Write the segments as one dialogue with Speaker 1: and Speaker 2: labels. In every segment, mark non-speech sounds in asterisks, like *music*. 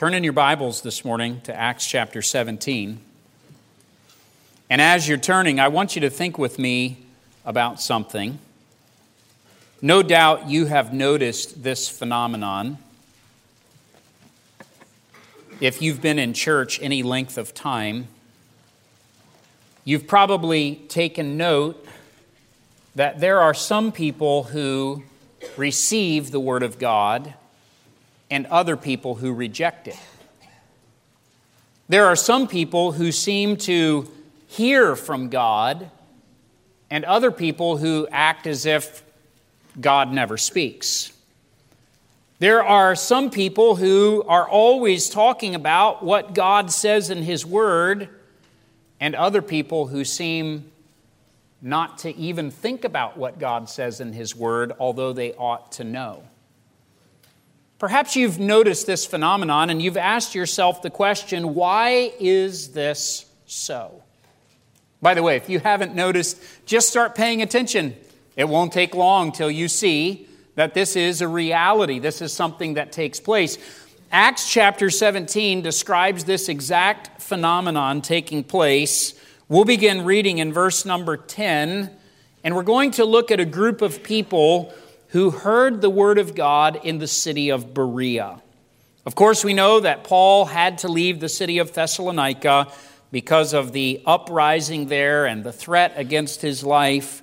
Speaker 1: Turn in your Bibles this morning to Acts chapter 17. And as you're turning, I want you to think with me about something. No doubt you have noticed this phenomenon. If you've been in church any length of time, you've probably taken note that there are some people who receive the Word of God and other people who reject it. There are some people who seem to hear from God, and other people who act as if God never speaks. There are some people who are always talking about what God says in His Word, and other people who seem not to even think about what God says in His Word, although they ought to know. Perhaps you've noticed this phenomenon and you've asked yourself the question why is this so? By the way, if you haven't noticed, just start paying attention. It won't take long till you see that this is a reality. This is something that takes place. Acts chapter 17 describes this exact phenomenon taking place. We'll begin reading in verse number 10, and we're going to look at a group of people who heard the word of God in the city of Berea. Of course, we know that Paul had to leave the city of Thessalonica because of the uprising there and the threat against his life.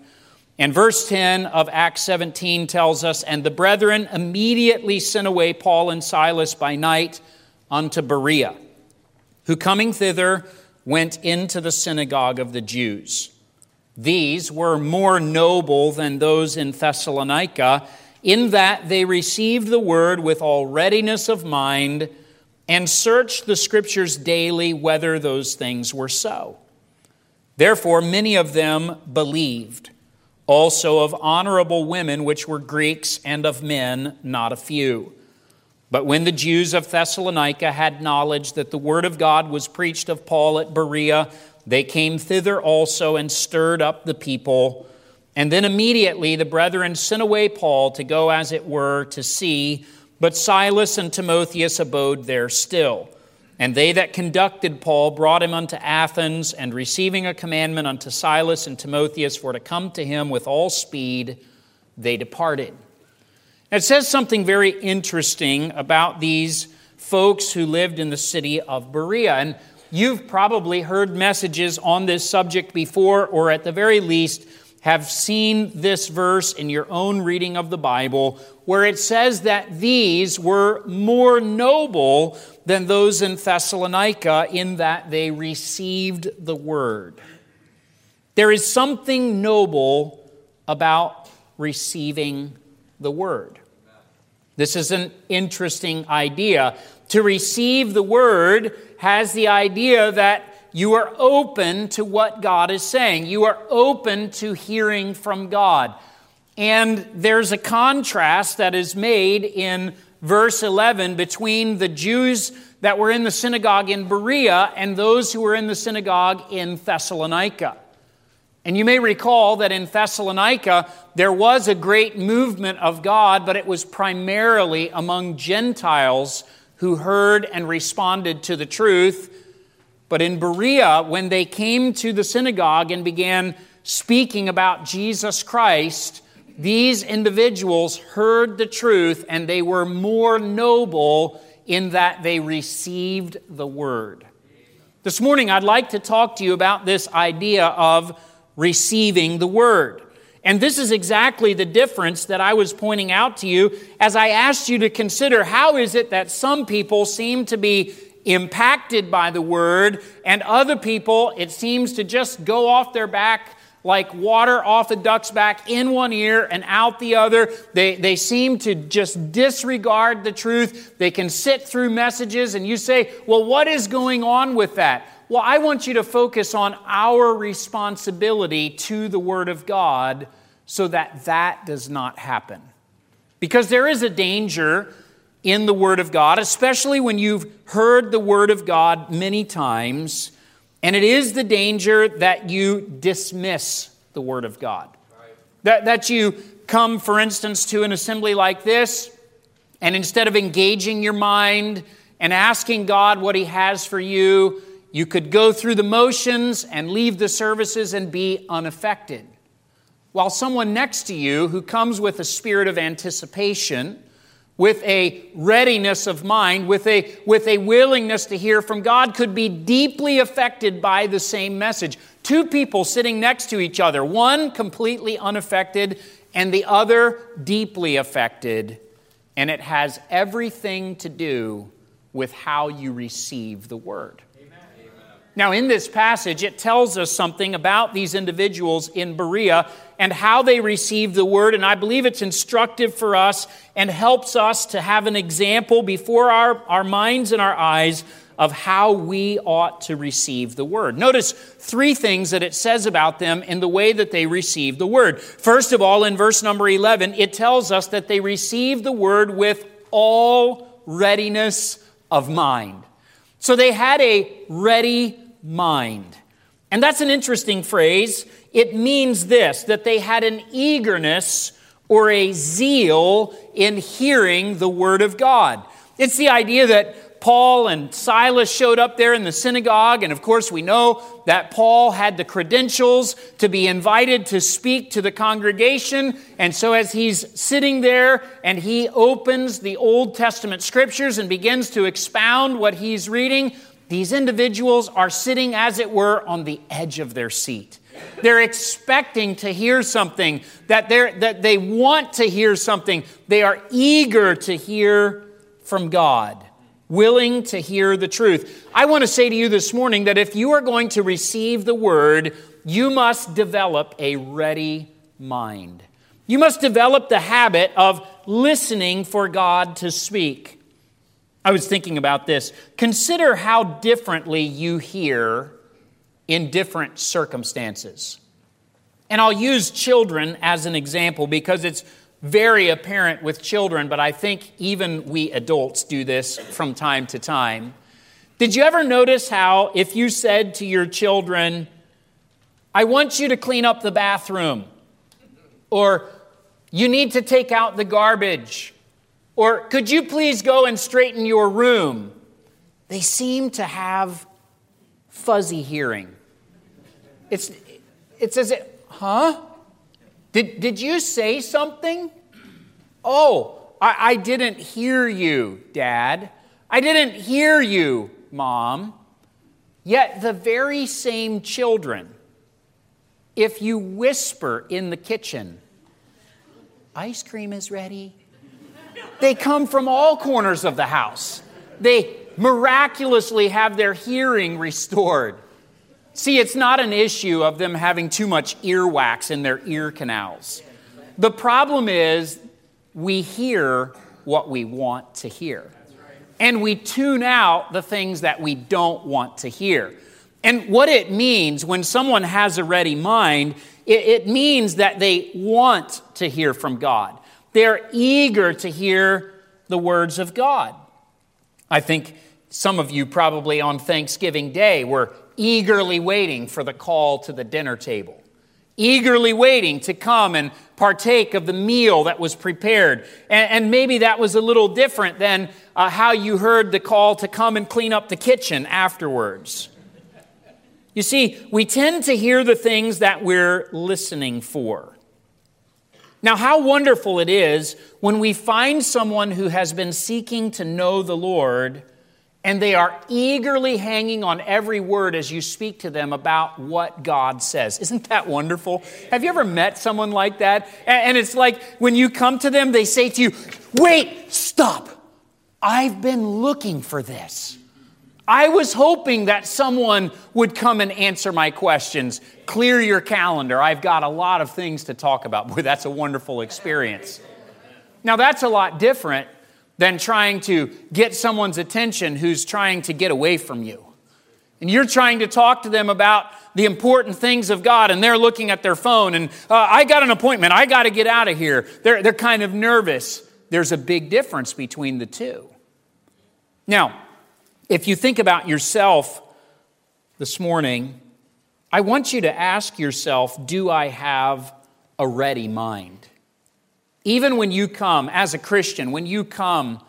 Speaker 1: And verse 10 of Acts 17 tells us, And the brethren immediately sent away Paul and Silas by night unto Berea, who coming thither went into the synagogue of the Jews. These were more noble than those in Thessalonica, in that they received the word with all readiness of mind and searched the scriptures daily whether those things were so. Therefore, many of them believed, also of honorable women, which were Greeks, and of men, not a few. But when the Jews of Thessalonica had knowledge that the word of God was preached of Paul at Berea, they came thither also and stirred up the people. And then immediately the brethren sent away Paul to go, as it were, to sea, but Silas and Timotheus abode there still. And they that conducted Paul brought him unto Athens, and receiving a commandment unto Silas and Timotheus for to come to him with all speed, they departed. It says something very interesting about these folks who lived in the city of Berea. And You've probably heard messages on this subject before, or at the very least, have seen this verse in your own reading of the Bible, where it says that these were more noble than those in Thessalonica in that they received the word. There is something noble about receiving the word. This is an interesting idea. To receive the word has the idea that you are open to what God is saying. You are open to hearing from God. And there's a contrast that is made in verse 11 between the Jews that were in the synagogue in Berea and those who were in the synagogue in Thessalonica. And you may recall that in Thessalonica, there was a great movement of God, but it was primarily among Gentiles who heard and responded to the truth. But in Berea, when they came to the synagogue and began speaking about Jesus Christ, these individuals heard the truth and they were more noble in that they received the word. This morning, I'd like to talk to you about this idea of receiving the word. And this is exactly the difference that I was pointing out to you as I asked you to consider how is it that some people seem to be impacted by the word and other people, it seems to just go off their back like water off a duck's back in one ear and out the other. They, they seem to just disregard the truth. They can sit through messages and you say, well, what is going on with that? Well, I want you to focus on our responsibility to the Word of God so that that does not happen. Because there is a danger in the Word of God, especially when you've heard the Word of God many times, and it is the danger that you dismiss the Word of God. Right. That, that you come, for instance, to an assembly like this, and instead of engaging your mind and asking God what He has for you, you could go through the motions and leave the services and be unaffected. While someone next to you who comes with a spirit of anticipation, with a readiness of mind, with a, with a willingness to hear from God, could be deeply affected by the same message. Two people sitting next to each other, one completely unaffected and the other deeply affected, and it has everything to do with how you receive the word. Now, in this passage, it tells us something about these individuals in Berea and how they received the word, and I believe it's instructive for us and helps us to have an example before our, our minds and our eyes of how we ought to receive the word. Notice three things that it says about them in the way that they received the word. First of all, in verse number 11, it tells us that they received the word with all readiness of mind. So they had a ready mind. And that's an interesting phrase. It means this that they had an eagerness or a zeal in hearing the Word of God. It's the idea that Paul and Silas showed up there in the synagogue, and of course, we know that Paul had the credentials to be invited to speak to the congregation. And so, as he's sitting there and he opens the Old Testament scriptures and begins to expound what he's reading, these individuals are sitting, as it were, on the edge of their seat. They're expecting to hear something, that, that they want to hear something. They are eager to hear from God, willing to hear the truth. I want to say to you this morning that if you are going to receive the word, you must develop a ready mind. You must develop the habit of listening for God to speak. I was thinking about this. Consider how differently you hear in different circumstances. And I'll use children as an example because it's very apparent with children, but I think even we adults do this from time to time. Did you ever notice how, if you said to your children, I want you to clean up the bathroom, or you need to take out the garbage, or could you please go and straighten your room? They seem to have fuzzy hearing. It's, it's as if, huh? Did, did you say something? Oh, I, I didn't hear you, Dad. I didn't hear you, Mom. Yet the very same children, if you whisper in the kitchen, ice cream is ready, they come from all corners of the house. They miraculously have their hearing restored. See, it's not an issue of them having too much earwax in their ear canals. The problem is we hear what we want to hear. And we tune out the things that we don't want to hear. And what it means when someone has a ready mind, it, it means that they want to hear from God. They're eager to hear the words of God. I think some of you probably on Thanksgiving Day were eagerly waiting for the call to the dinner table, eagerly waiting to come and partake of the meal that was prepared. And, and maybe that was a little different than uh, how you heard the call to come and clean up the kitchen afterwards. You see, we tend to hear the things that we're listening for. Now, how wonderful it is when we find someone who has been seeking to know the Lord and they are eagerly hanging on every word as you speak to them about what God says. Isn't that wonderful? Have you ever met someone like that? And it's like when you come to them, they say to you, Wait, stop. I've been looking for this. I was hoping that someone would come and answer my questions. Clear your calendar. I've got a lot of things to talk about. Boy, that's a wonderful experience. Now, that's a lot different than trying to get someone's attention who's trying to get away from you. And you're trying to talk to them about the important things of God, and they're looking at their phone, and uh, I got an appointment. I got to get out of here. They're, they're kind of nervous. There's a big difference between the two. Now, if you think about yourself this morning, I want you to ask yourself do I have a ready mind? Even when you come as a Christian, when you come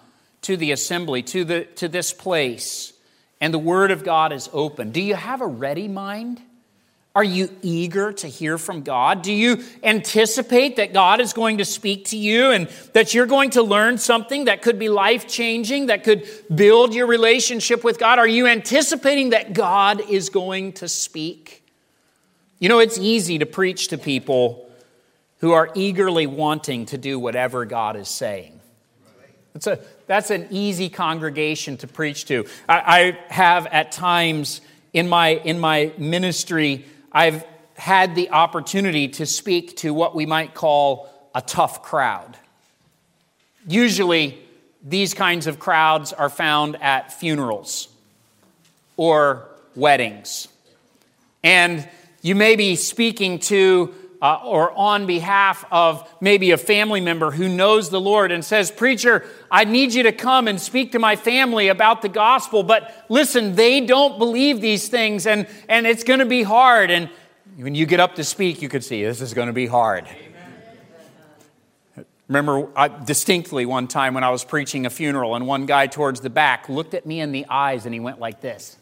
Speaker 1: to the assembly, to, the, to this place, and the Word of God is open, do you have a ready mind? Are you eager to hear from God? Do you anticipate that God is going to speak to you and that you're going to learn something that could be life changing, that could build your relationship with God? Are you anticipating that God is going to speak? You know, it's easy to preach to people who are eagerly wanting to do whatever God is saying. That's, a, that's an easy congregation to preach to. I, I have at times in my, in my ministry, I've had the opportunity to speak to what we might call a tough crowd. Usually, these kinds of crowds are found at funerals or weddings. And you may be speaking to uh, or on behalf of maybe a family member who knows the Lord and says, Preacher, I need you to come and speak to my family about the gospel. But listen, they don't believe these things and, and it's going to be hard. And when you get up to speak, you can see this is going to be hard. Amen. Remember I, distinctly one time when I was preaching a funeral, and one guy towards the back looked at me in the eyes and he went like this.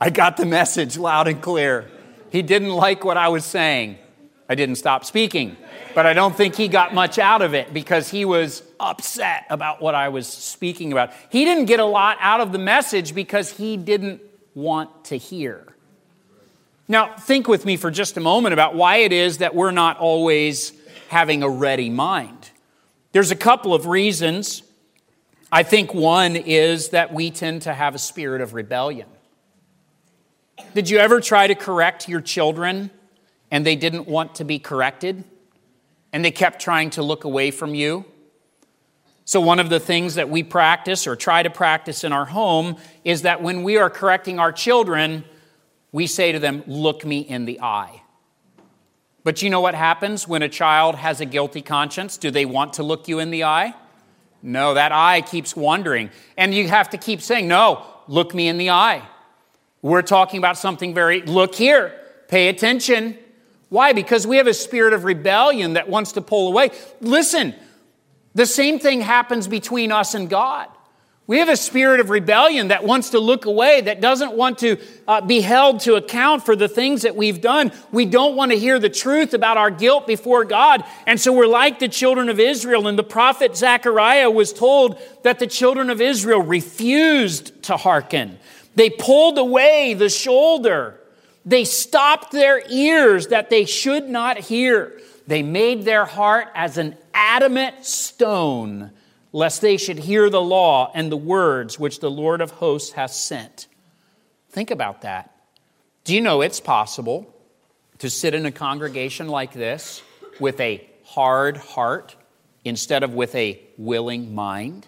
Speaker 1: I got the message loud and clear. He didn't like what I was saying. I didn't stop speaking, but I don't think he got much out of it because he was upset about what I was speaking about. He didn't get a lot out of the message because he didn't want to hear. Now, think with me for just a moment about why it is that we're not always having a ready mind. There's a couple of reasons. I think one is that we tend to have a spirit of rebellion. Did you ever try to correct your children and they didn't want to be corrected? And they kept trying to look away from you? So, one of the things that we practice or try to practice in our home is that when we are correcting our children, we say to them, Look me in the eye. But you know what happens when a child has a guilty conscience? Do they want to look you in the eye? No, that eye keeps wandering. And you have to keep saying, No, look me in the eye. We're talking about something very, look here, pay attention. Why? Because we have a spirit of rebellion that wants to pull away. Listen, the same thing happens between us and God. We have a spirit of rebellion that wants to look away, that doesn't want to uh, be held to account for the things that we've done. We don't want to hear the truth about our guilt before God. And so we're like the children of Israel. And the prophet Zechariah was told that the children of Israel refused to hearken. They pulled away the shoulder. They stopped their ears that they should not hear. They made their heart as an adamant stone, lest they should hear the law and the words which the Lord of hosts has sent. Think about that. Do you know it's possible to sit in a congregation like this with a hard heart instead of with a willing mind?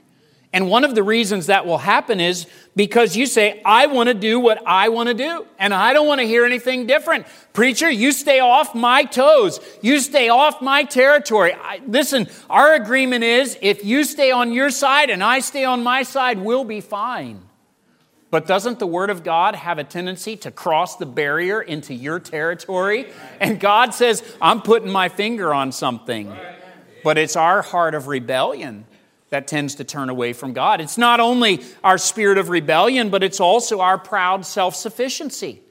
Speaker 1: And one of the reasons that will happen is because you say, I want to do what I want to do, and I don't want to hear anything different. Preacher, you stay off my toes. You stay off my territory. I, listen, our agreement is if you stay on your side and I stay on my side, we'll be fine. But doesn't the Word of God have a tendency to cross the barrier into your territory? And God says, I'm putting my finger on something. But it's our heart of rebellion that tends to turn away from God. It's not only our spirit of rebellion, but it's also our proud self sufficiency.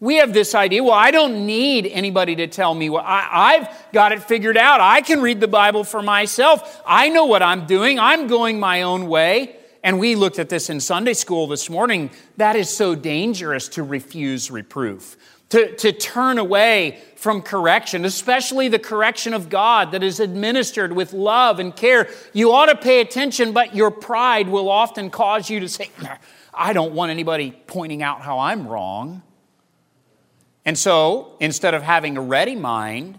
Speaker 1: We have this idea, well, I don't need anybody to tell me what I, have got it figured out. I can read the Bible for myself. I know what I'm doing. I'm going my own way. And we looked at this in Sunday school this morning. That is so dangerous to refuse reproof to, to turn away from correction, especially the correction of God that is administered with love and care. You ought to pay attention, but your pride will often cause you to say, I don't want anybody pointing out how I'm wrong. And so, instead of having a ready mind,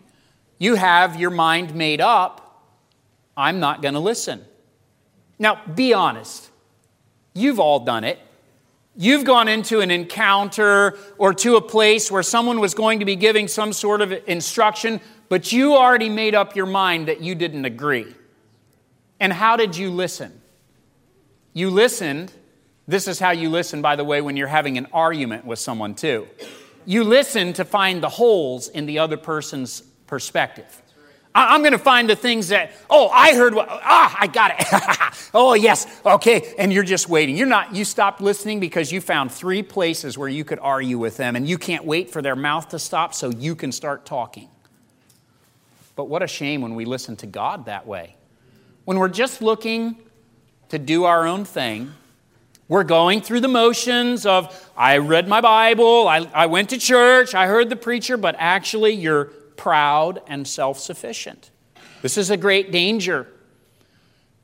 Speaker 1: you have your mind made up. I'm not going to listen. Now, be honest. You've all done it. You've gone into an encounter or to a place where someone was going to be giving some sort of instruction, but you already made up your mind that you didn't agree. And how did you listen? You listened. This is how you listen, by the way, when you're having an argument with someone, too. You listen to find the holes in the other person's perspective. I'm going to find the things that, oh, I heard what, ah, I got it. *laughs* oh, yes, okay. And you're just waiting. You're not, you stopped listening because you found three places where you could argue with them and you can't wait for their mouth to stop so you can start talking. But what a shame when we listen to God that way. When we're just looking to do our own thing, we're going through the motions of, I read my Bible, I, I went to church, I heard the preacher, but actually you're proud and self sufficient. This is a great danger.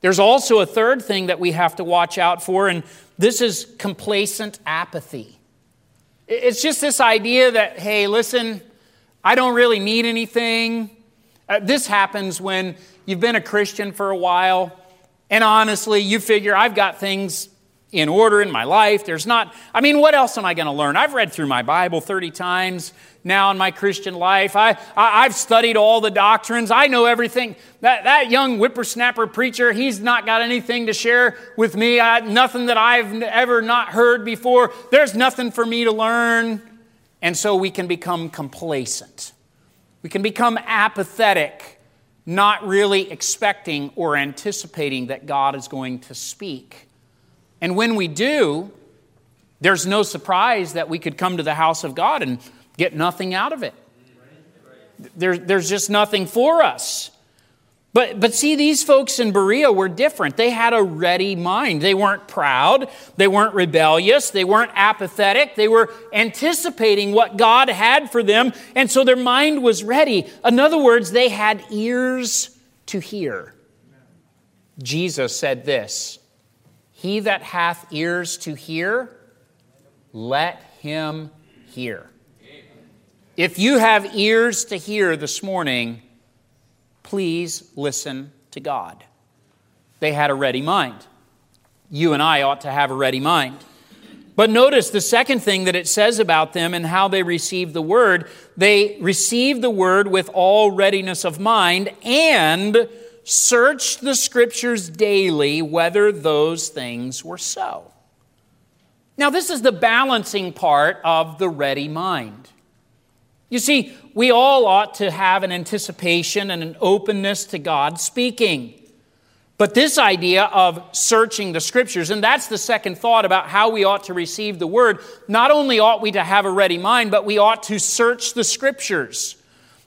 Speaker 1: There's also a third thing that we have to watch out for, and this is complacent apathy. It's just this idea that, hey, listen, I don't really need anything. Uh, this happens when you've been a Christian for a while, and honestly, you figure I've got things in order in my life. There's not, I mean, what else am I going to learn? I've read through my Bible 30 times now in my Christian life. I, I, have studied all the doctrines. I know everything. That, that young whippersnapper preacher, he's not got anything to share with me. I, nothing that I've ever not heard before. There's nothing for me to learn. And so we can become complacent. We can become apathetic, not really expecting or anticipating that God is going to speak. And when we do, there's no surprise that we could come to the house of God and get nothing out of it. There, there's just nothing for us. But, but see, these folks in Berea were different. They had a ready mind. They weren't proud. They weren't rebellious. They weren't apathetic. They were anticipating what God had for them. And so their mind was ready. In other words, they had ears to hear. Jesus said this he that hath ears to hear, let him hear. If you have ears to hear this morning, please listen to God. They had a ready mind. You and I ought to have a ready mind. But notice the second thing that it says about them and how they received the word. They received the word with all readiness of mind and searched the scriptures daily whether those things were so. Now, this is the balancing part of the ready mind. You see, we all ought to have an anticipation and an openness to God speaking. But this idea of searching the scriptures, and that's the second thought about how we ought to receive the word, not only ought we to have a ready mind, but we ought to search the scriptures.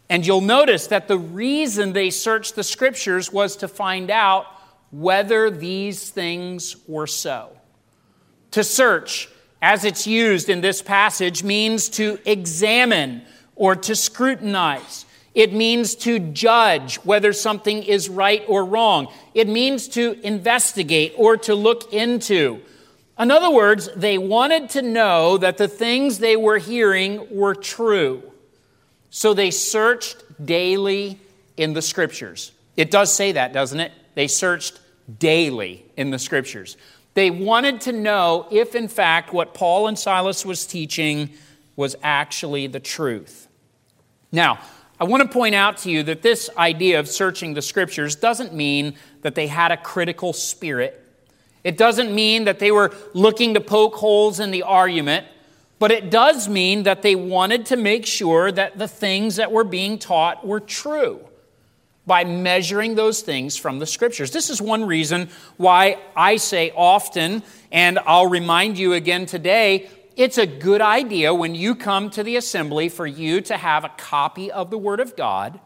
Speaker 1: And you'll notice that the reason they searched the scriptures was to find out whether these things were so. To search, as it's used in this passage, means to examine or to scrutinize. It means to judge whether something is right or wrong. It means to investigate or to look into. In other words, they wanted to know that the things they were hearing were true. So they searched daily in the scriptures. It does say that, doesn't it? They searched daily in the scriptures. They wanted to know if, in fact, what Paul and Silas was teaching was actually the truth. Now, I want to point out to you that this idea of searching the scriptures doesn't mean that they had a critical spirit. It doesn't mean that they were looking to poke holes in the argument. But it does mean that they wanted to make sure that the things that were being taught were true by measuring those things from the scriptures. This is one reason why I say often, and I'll remind you again today, it's a good idea when you come to the assembly for you to have a copy of the Word of God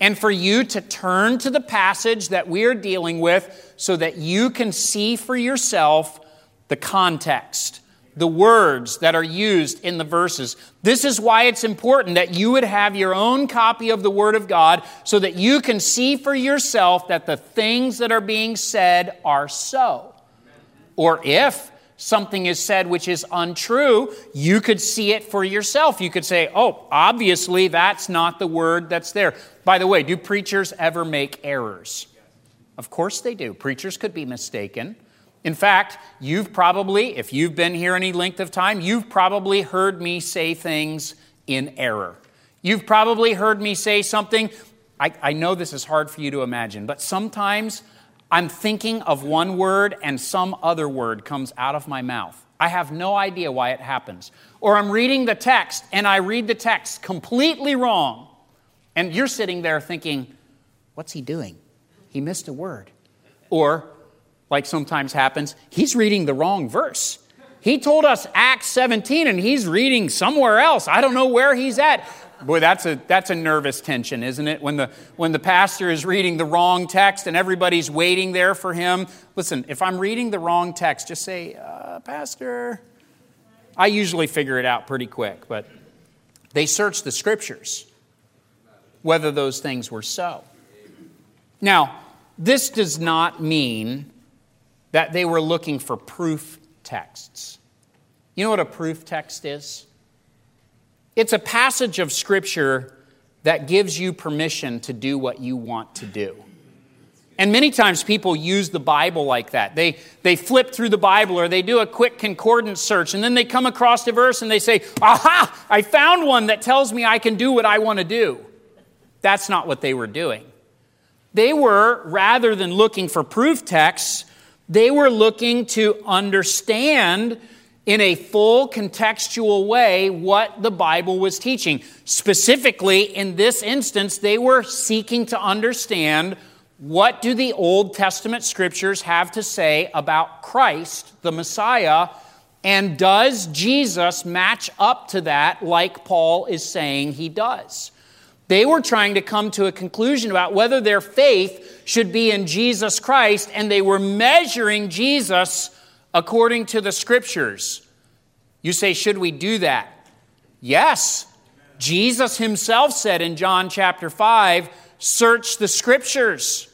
Speaker 1: and for you to turn to the passage that we're dealing with so that you can see for yourself the context the words that are used in the verses. This is why it's important that you would have your own copy of the Word of God so that you can see for yourself that the things that are being said are so. Or if something is said which is untrue, you could see it for yourself. You could say, oh, obviously that's not the word that's there. By the way, do preachers ever make errors? Of course they do. Preachers could be mistaken. In fact, you've probably, if you've been here any length of time, you've probably heard me say things in error. You've probably heard me say something. I, I, know this is hard for you to imagine, but sometimes I'm thinking of one word and some other word comes out of my mouth. I have no idea why it happens. Or I'm reading the text and I read the text completely wrong. And you're sitting there thinking, What's he doing? He missed a word. Or, like sometimes happens, he's reading the wrong verse. He told us Acts 17 and he's reading somewhere else. I don't know where he's at. Boy, that's a, that's a nervous tension, isn't it? When the, when the pastor is reading the wrong text and everybody's waiting there for him. Listen, if I'm reading the wrong text, just say, uh, Pastor. I usually figure it out pretty quick, but they searched the scriptures whether those things were so. Now, this does not mean that they were looking for proof texts. You know what a proof text is? It's a passage of Scripture that gives you permission to do what you want to do. And many times people use the Bible like that. They, they flip through the Bible or they do a quick concordance search and then they come across a verse and they say, Aha, I found one that tells me I can do what I want to do. That's not what they were doing. They were, rather than looking for proof texts, they were looking to understand in a full contextual way what the Bible was teaching. Specifically, in this instance, they were seeking to understand what do the Old Testament scriptures have to say about Christ, the Messiah, and does Jesus match up to that like Paul is saying he does? They were trying to come to a conclusion about whether their faith should be in Jesus Christ, and they were measuring Jesus according to the scriptures. You say, should we do that? Yes. Jesus himself said in John chapter 5, search the scriptures,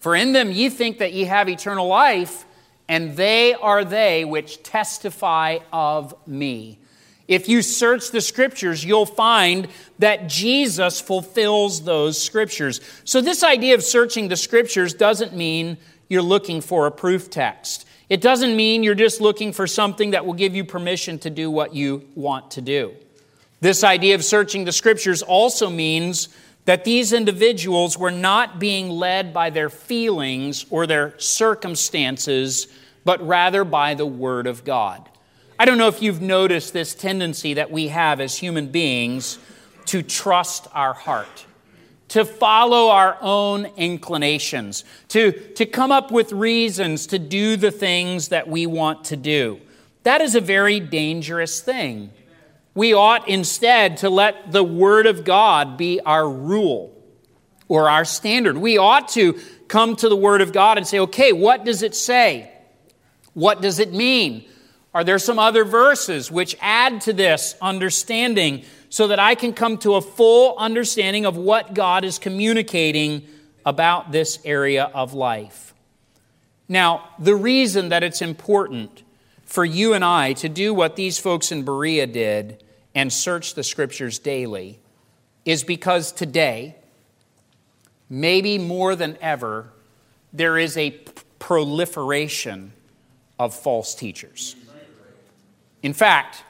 Speaker 1: for in them ye think that ye have eternal life, and they are they which testify of me. If you search the scriptures, you'll find that Jesus fulfills those scriptures. So, this idea of searching the scriptures doesn't mean you're looking for a proof text. It doesn't mean you're just looking for something that will give you permission to do what you want to do. This idea of searching the scriptures also means that these individuals were not being led by their feelings or their circumstances, but rather by the Word of God. I don't know if you've noticed this tendency that we have as human beings to trust our heart, to follow our own inclinations, to, to come up with reasons to do the things that we want to do. That is a very dangerous thing. We ought instead to let the Word of God be our rule or our standard. We ought to come to the Word of God and say, okay, what does it say? What does it mean? Are there some other verses which add to this understanding so that I can come to a full understanding of what God is communicating about this area of life? Now, the reason that it's important for you and I to do what these folks in Berea did and search the scriptures daily is because today, maybe more than ever, there is a proliferation of false teachers. In fact,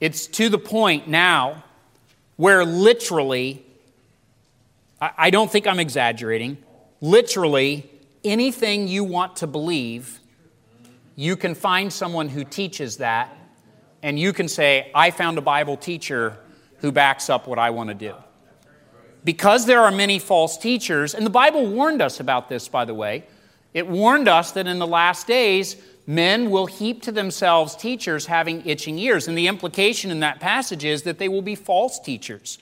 Speaker 1: it's to the point now where literally, I don't think I'm exaggerating, literally anything you want to believe, you can find someone who teaches that, and you can say, I found a Bible teacher who backs up what I want to do. Because there are many false teachers, and the Bible warned us about this, by the way. It warned us that in the last days, men will heap to themselves teachers having itching ears. And the implication in that passage is that they will be false teachers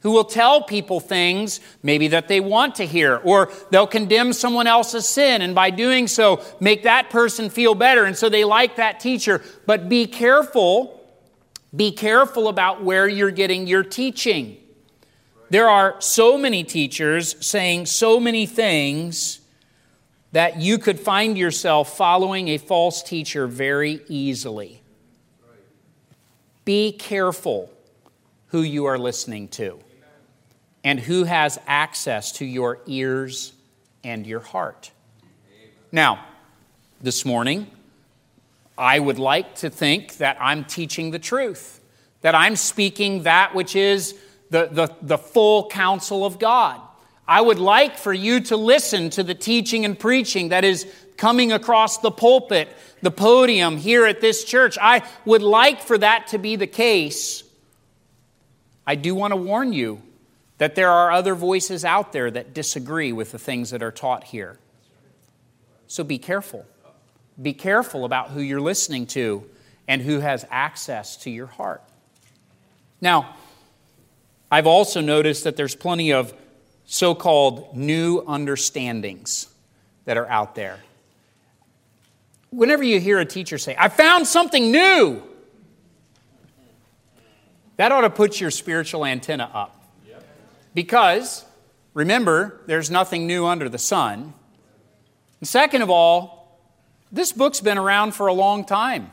Speaker 1: who will tell people things maybe that they want to hear, or they'll condemn someone else's sin, and by doing so, make that person feel better. And so they like that teacher. But be careful, be careful about where you're getting your teaching. There are so many teachers saying so many things that you could find yourself following a false teacher very easily. Be careful who you are listening to and who has access to your ears and your heart. Now, this morning, I would like to think that I'm teaching the truth, that I'm speaking that which is the, the, the full counsel of God. I would like for you to listen to the teaching and preaching that is coming across the pulpit, the podium here at this church. I would like for that to be the case. I do want to warn you that there are other voices out there that disagree with the things that are taught here. So be careful. Be careful about who you're listening to and who has access to your heart. Now, I've also noticed that there's plenty of so called new understandings that are out there. Whenever you hear a teacher say, I found something new, that ought to put your spiritual antenna up. Because, remember, there's nothing new under the sun. And second of all, this book's been around for a long time.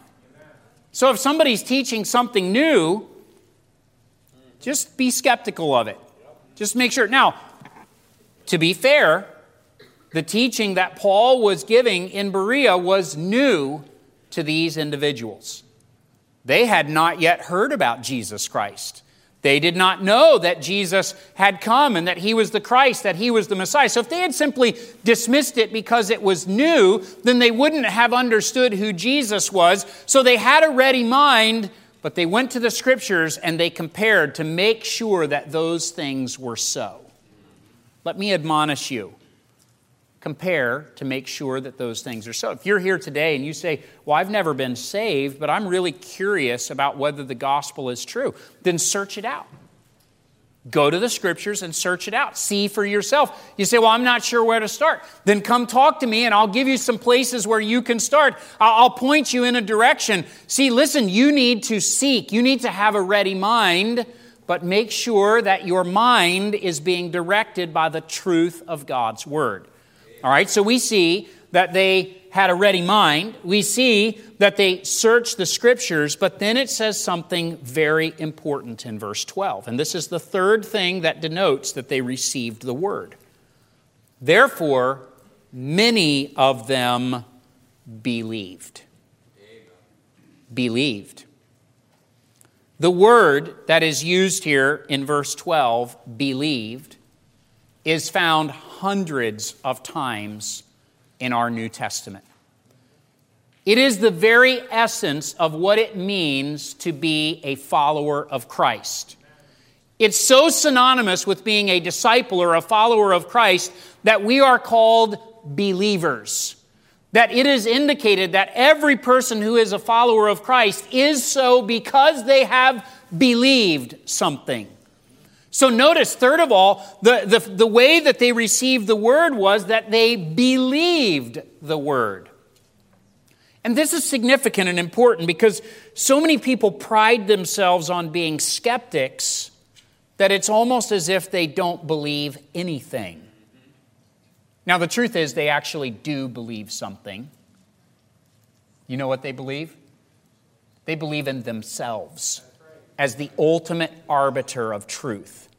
Speaker 1: So if somebody's teaching something new, just be skeptical of it. Just make sure. Now, to be fair, the teaching that Paul was giving in Berea was new to these individuals. They had not yet heard about Jesus Christ. They did not know that Jesus had come and that he was the Christ, that he was the Messiah. So if they had simply dismissed it because it was new, then they wouldn't have understood who Jesus was. So they had a ready mind, but they went to the scriptures and they compared to make sure that those things were so. Let me admonish you compare to make sure that those things are so. If you're here today and you say, Well, I've never been saved, but I'm really curious about whether the gospel is true, then search it out. Go to the scriptures and search it out. See for yourself. You say, Well, I'm not sure where to start. Then come talk to me and I'll give you some places where you can start. I'll point you in a direction. See, listen, you need to seek, you need to have a ready mind, but make sure that your mind is being directed by the truth of God's word. All right, so we see that they had a ready mind. We see that they searched the scriptures, but then it says something very important in verse 12. And this is the third thing that denotes that they received the word. Therefore, many of them believed. Believed. The word that is used here in verse 12, believed, is found hundreds of times in our New Testament. It is the very essence of what it means to be a follower of Christ. It's so synonymous with being a disciple or a follower of Christ that we are called believers. That it is indicated that every person who is a follower of Christ is so because they have believed something. So notice, third of all, the, the, the way that they received the word was that they believed the word. And this is significant and important because so many people pride themselves on being skeptics that it's almost as if they don't believe anything. Now, the truth is, they actually do believe something. You know what they believe? They believe in themselves as the ultimate arbiter of truth.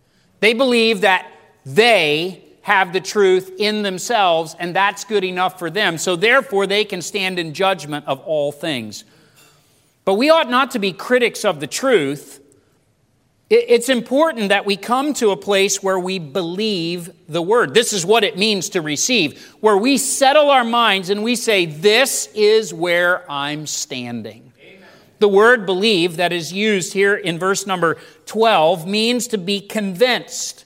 Speaker 1: They believe that they have the truth in themselves, and that's good enough for them. So, therefore, they can stand in judgment of all things. But we ought not to be critics of the truth. It's important that we come to a place where we believe the word. This is what it means to receive, where we settle our minds and we say, This is where I'm standing. The word believe that is used here in verse number 12 means to be convinced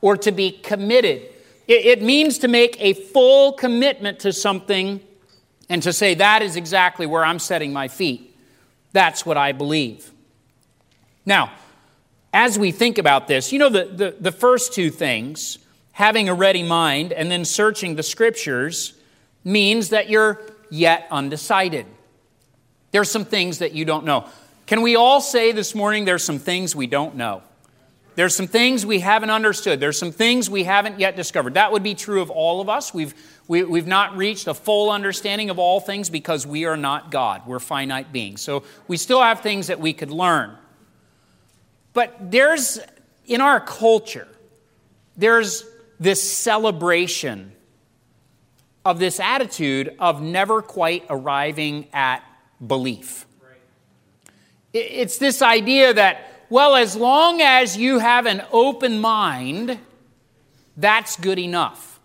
Speaker 1: or to be committed. It, means to make a full commitment to something and to say, that is exactly where I'm setting my feet. That's what I believe. Now, as we think about this, you know, the, the, the first two things, having a ready mind and then searching the scriptures, means that you're yet undecided. There's some things that you don't know. Can we all say this morning there's some things we don't know? There's some things we haven't understood. There's some things we haven't yet discovered. That would be true of all of us. We've, we, have we have not reached a full understanding of all things because we are not God. We're finite beings. So we still have things that we could learn. But there's, in our culture, there's this celebration of this attitude of never quite arriving at belief. It's this idea that, well, as long as you have an open mind, that's good enough.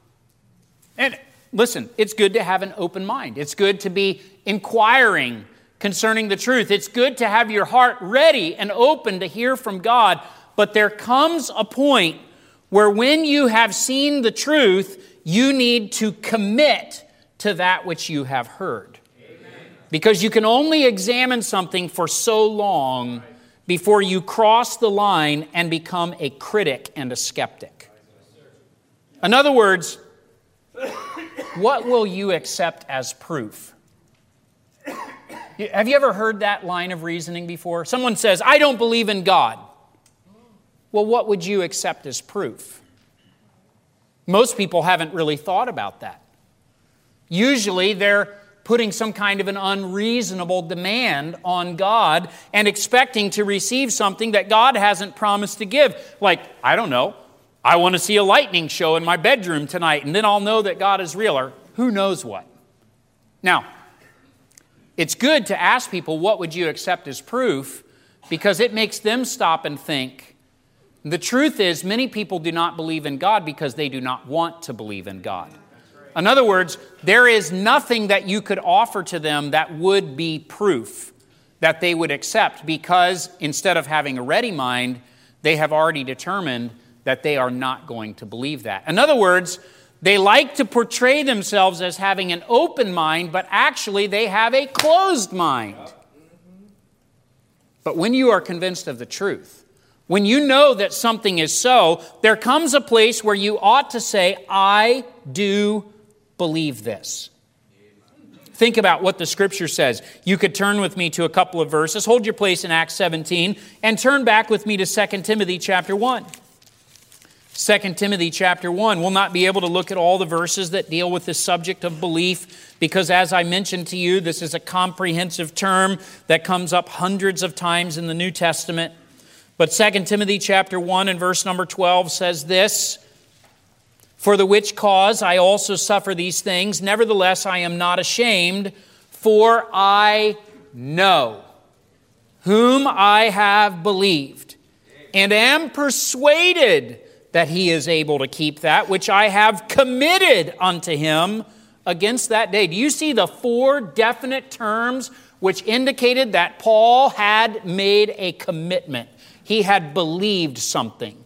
Speaker 1: And listen, it's good to have an open mind. It's good to be inquiring concerning the truth. It's good to have your heart ready and open to hear from God. But there comes a point where when you have seen the truth, you need to commit to that which you have heard. Because you can only examine something for so long before you cross the line and become a critic and a skeptic. In other words, what will you accept as proof? Have you ever heard that line of reasoning before? Someone says, I don't believe in God. Well, what would you accept as proof? Most people haven't really thought about that. Usually they're putting some kind of an unreasonable demand on God and expecting to receive something that God hasn't promised to give. Like, I don't know, I want to see a lightning show in my bedroom tonight, and then I'll know that God is real, or who knows what. Now, it's good to ask people, what would you accept as proof? Because it makes them stop and think. The truth is, many people do not believe in God because they do not want to believe in God. In other words, there is nothing that you could offer to them that would be proof that they would accept because instead of having a ready mind, they have already determined that they are not going to believe that. In other words, they like to portray themselves as having an open mind, but actually they have a closed mind. But when you are convinced of the truth, when you know that something is so, there comes a place where you ought to say, I do believe this. Think about what the scripture says. You could turn with me to a couple of verses. Hold your place in Acts 17 and turn back with me to 2 Timothy chapter 1. 2 Timothy chapter 1. We'll not be able to look at all the verses that deal with this subject of belief because, as I mentioned to you, this is a comprehensive term that comes up hundreds of times in the New Testament. But 2 Timothy chapter 1 and verse number 12 says this for the which cause I also suffer these things. Nevertheless, I am not ashamed, for I know whom I have believed, and am persuaded that he is able to keep that which I have committed unto him against that day. Do you see the four definite terms which indicated that Paul had made a commitment? He had believed something.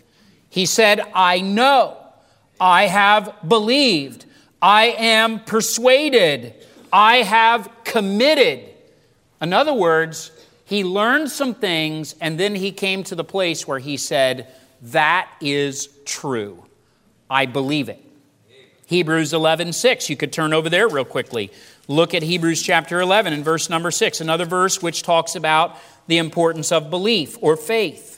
Speaker 1: He said, I know. I have believed. I am persuaded. I have committed. In other words, he learned some things and then he came to the place where he said, That is true. I believe it. Hebrews 11, 6. You could turn over there real quickly. Look at Hebrews chapter 11 and verse number 6, another verse which talks about the importance of belief or faith.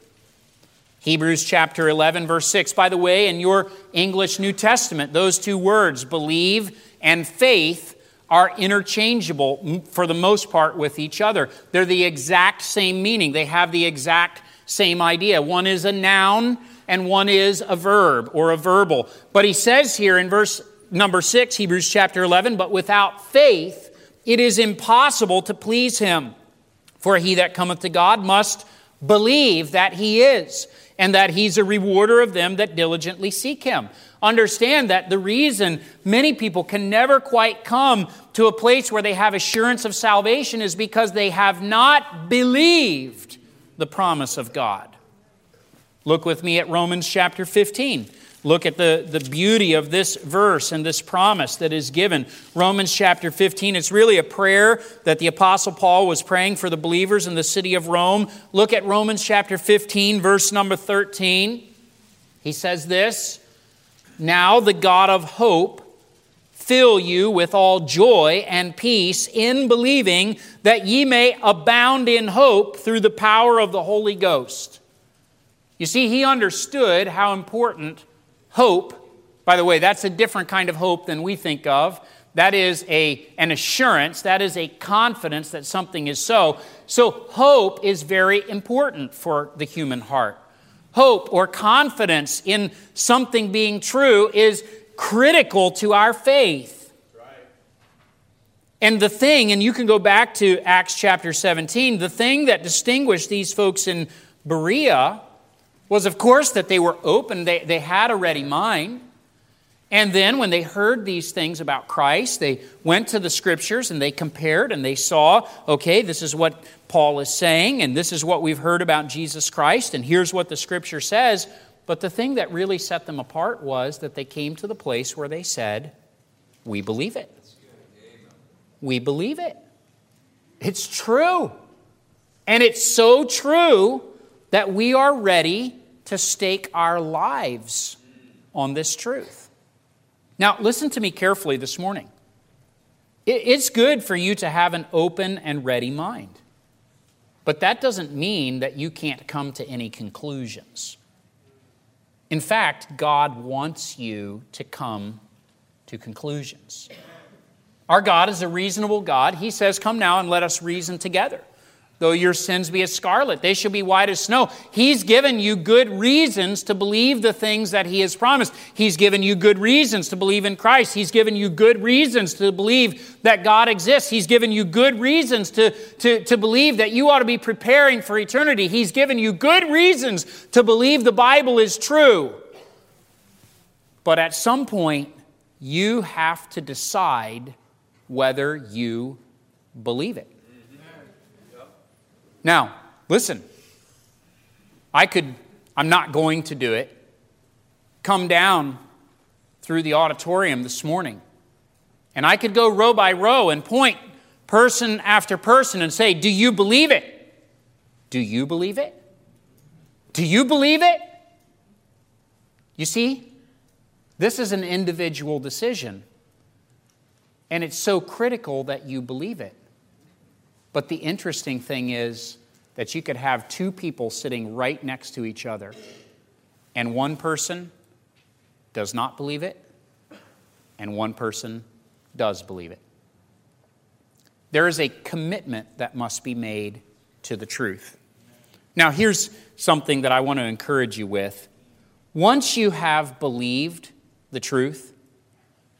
Speaker 1: Hebrews chapter 11, verse 6. By the way, in your English New Testament, those two words, believe and faith, are interchangeable for the most part with each other. They're the exact same meaning, they have the exact same idea. One is a noun and one is a verb or a verbal. But he says here in verse number 6, Hebrews chapter 11, but without faith it is impossible to please him. For he that cometh to God must believe that he is and that he's a rewarder of them that diligently seek him. Understand that the reason many people can never quite come to a place where they have assurance of salvation is because they have not believed the promise of God. Look with me at Romans chapter 15. Look at the, the beauty of this verse and this promise that is given. Romans chapter 15, it's really a prayer that the Apostle Paul was praying for the believers in the city of Rome. Look at Romans chapter 15, verse number 13. He says this Now the God of hope fill you with all joy and peace in believing that ye may abound in hope through the power of the Holy Ghost. You see, he understood how important Hope, by the way, that's a different kind of hope than we think of. That is a, an assurance, that is a confidence that something is so. So, hope is very important for the human heart. Hope or confidence in something being true is critical to our faith. And the thing, and you can go back to Acts chapter 17, the thing that distinguished these folks in Berea was, of course, that they were open, they, they had a ready mind. And then when they heard these things about Christ, they went to the scriptures and they compared and they saw, okay, this is what Paul is saying, and this is what we've heard about Jesus Christ, and here's what the scripture says. But the thing that really set them apart was that they came to the place where they said, We believe it. We believe it. It's true. And it's so true that we are ready to stake our lives on this truth. Now, listen to me carefully this morning. It's good for you to have an open and ready mind. But that doesn't mean that you can't come to any conclusions. In fact, God wants you to come to conclusions. Our God is a reasonable God. He says, Come now and let us reason together. Though your sins be as scarlet, they shall be white as snow. He's given you good reasons to believe the things that He has promised. He's given you good reasons to believe in Christ. He's given you good reasons to believe that God exists. He's given you good reasons to, to, to believe that you ought to be preparing for eternity. He's given you good reasons to believe the Bible is true. But at some point, you have to decide whether you believe it. Now, listen. I could, I'm not going to do it, come down through the auditorium this morning, and I could go row by row and point person after person and say, Do you believe it? Do you believe it? Do you believe it? You see, this is an individual decision, and it's so critical that you believe it. But the interesting thing is that you could have two people sitting right next to each other, and one person does not believe it, and one person does believe it. There is a commitment that must be made to the truth. Now, here's something that I want to encourage you with. Once you have believed the truth,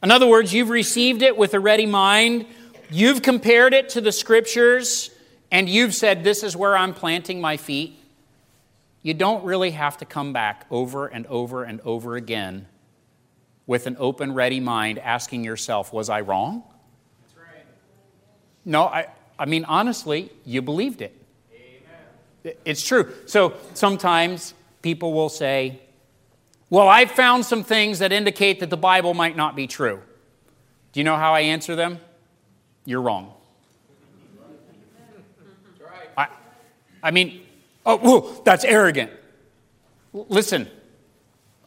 Speaker 1: in other words, you've received it with a ready mind, You've compared it to the scriptures and you've said, This is where I'm planting my feet. You don't really have to come back over and over and over again with an open, ready mind asking yourself, Was I wrong? Right. No, I, I mean, honestly, you believed it. Amen. It's true. So sometimes people will say, Well, I've found some things that indicate that the Bible might not be true. Do you know how I answer them? You're wrong. I, I mean, oh, whoa, that's arrogant. Listen,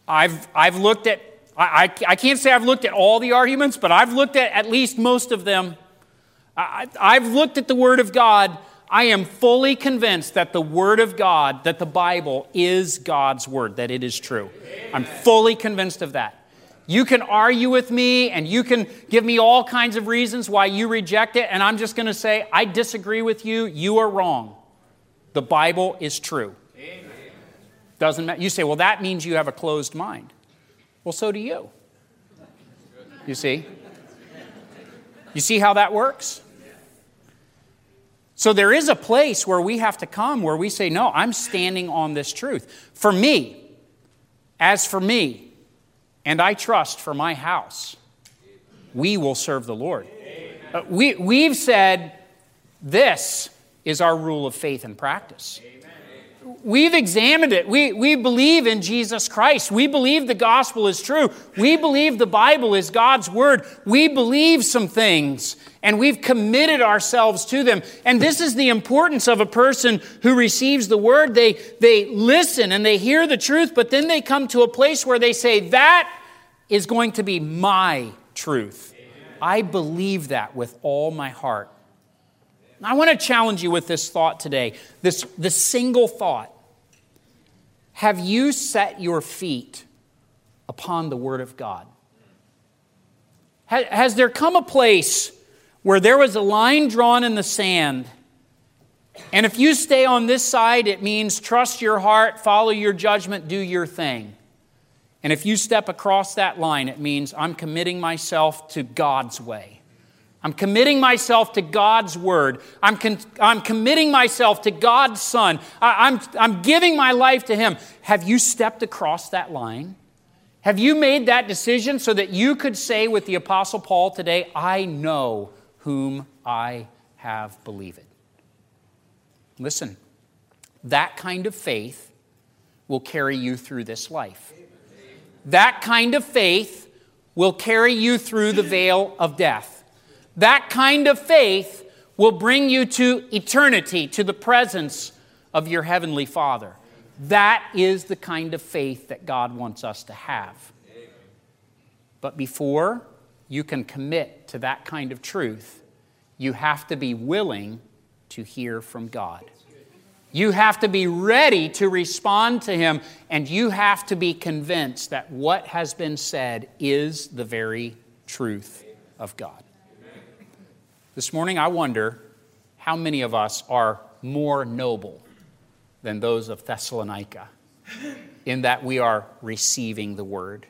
Speaker 1: I've, I've looked at, I, I, I, can't say I've looked at all the arguments, but I've looked at at least most of them. I, I've looked at the Word of God. I am fully convinced that the Word of God, that the Bible is God's Word, that it is true. I'm fully convinced of that. You can argue with me and you can give me all kinds of reasons why you reject it, and I'm just going to say, I disagree with you. You are wrong. The Bible is true. Amen. Doesn't matter. You say, well, that means you have a closed mind. Well, so do you. You see? You see how that works? So there is a place where we have to come where we say, no, I'm standing on this truth. For me, as for me, and I trust for my house, we will serve the Lord. Uh, we, we've said this is our rule of faith and practice. We've examined it. We, we believe in Jesus Christ. We believe the gospel is true. We believe the Bible is God's word. We believe some things and we've committed ourselves to them. And this is the importance of a person who receives the word. They, they listen and they hear the truth, but then they come to a place where they say, That is going to be my truth. I believe that with all my heart. I want to challenge you with this thought today, this, this single thought. Have you set your feet upon the Word of God? Has, has there come a place where there was a line drawn in the sand. And if you stay on this side, it means trust your heart, follow your judgment, do your thing. And if you step across that line, it means I'm committing myself to God's way. I'm committing myself to God's word. I'm, con- I'm committing myself to God's Son. I- I'm, I'm giving my life to Him. Have you stepped across that line? Have you made that decision so that you could say with the Apostle Paul today, I know whom I have believed. Listen, that kind of faith will carry you through this life. That kind of faith will carry you through the veil of death. That kind of faith will bring you to eternity, to the presence of your Heavenly Father. That is the kind of faith that God wants us to have. But before you can commit to that kind of truth, you have to be willing to hear from God. You have to be ready to respond to Him, and you have to be convinced that what has been said is the very truth of God. This morning, I wonder how many of us are more noble than those of Thessalonica in that we are receiving the word.